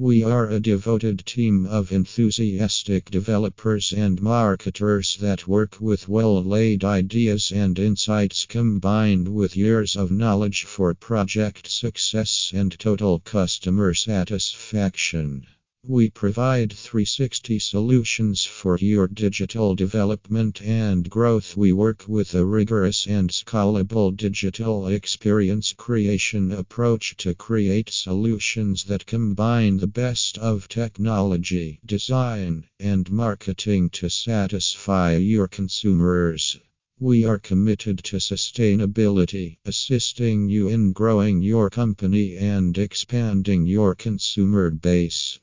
We are a devoted team of enthusiastic developers and marketers that work with well laid ideas and insights combined with years of knowledge for project success and total customer satisfaction. We provide 360 solutions for your digital development and growth. We work with a rigorous and scalable digital experience creation approach to create solutions that combine the best of technology, design, and marketing to satisfy your consumers. We are committed to sustainability, assisting you in growing your company and expanding your consumer base.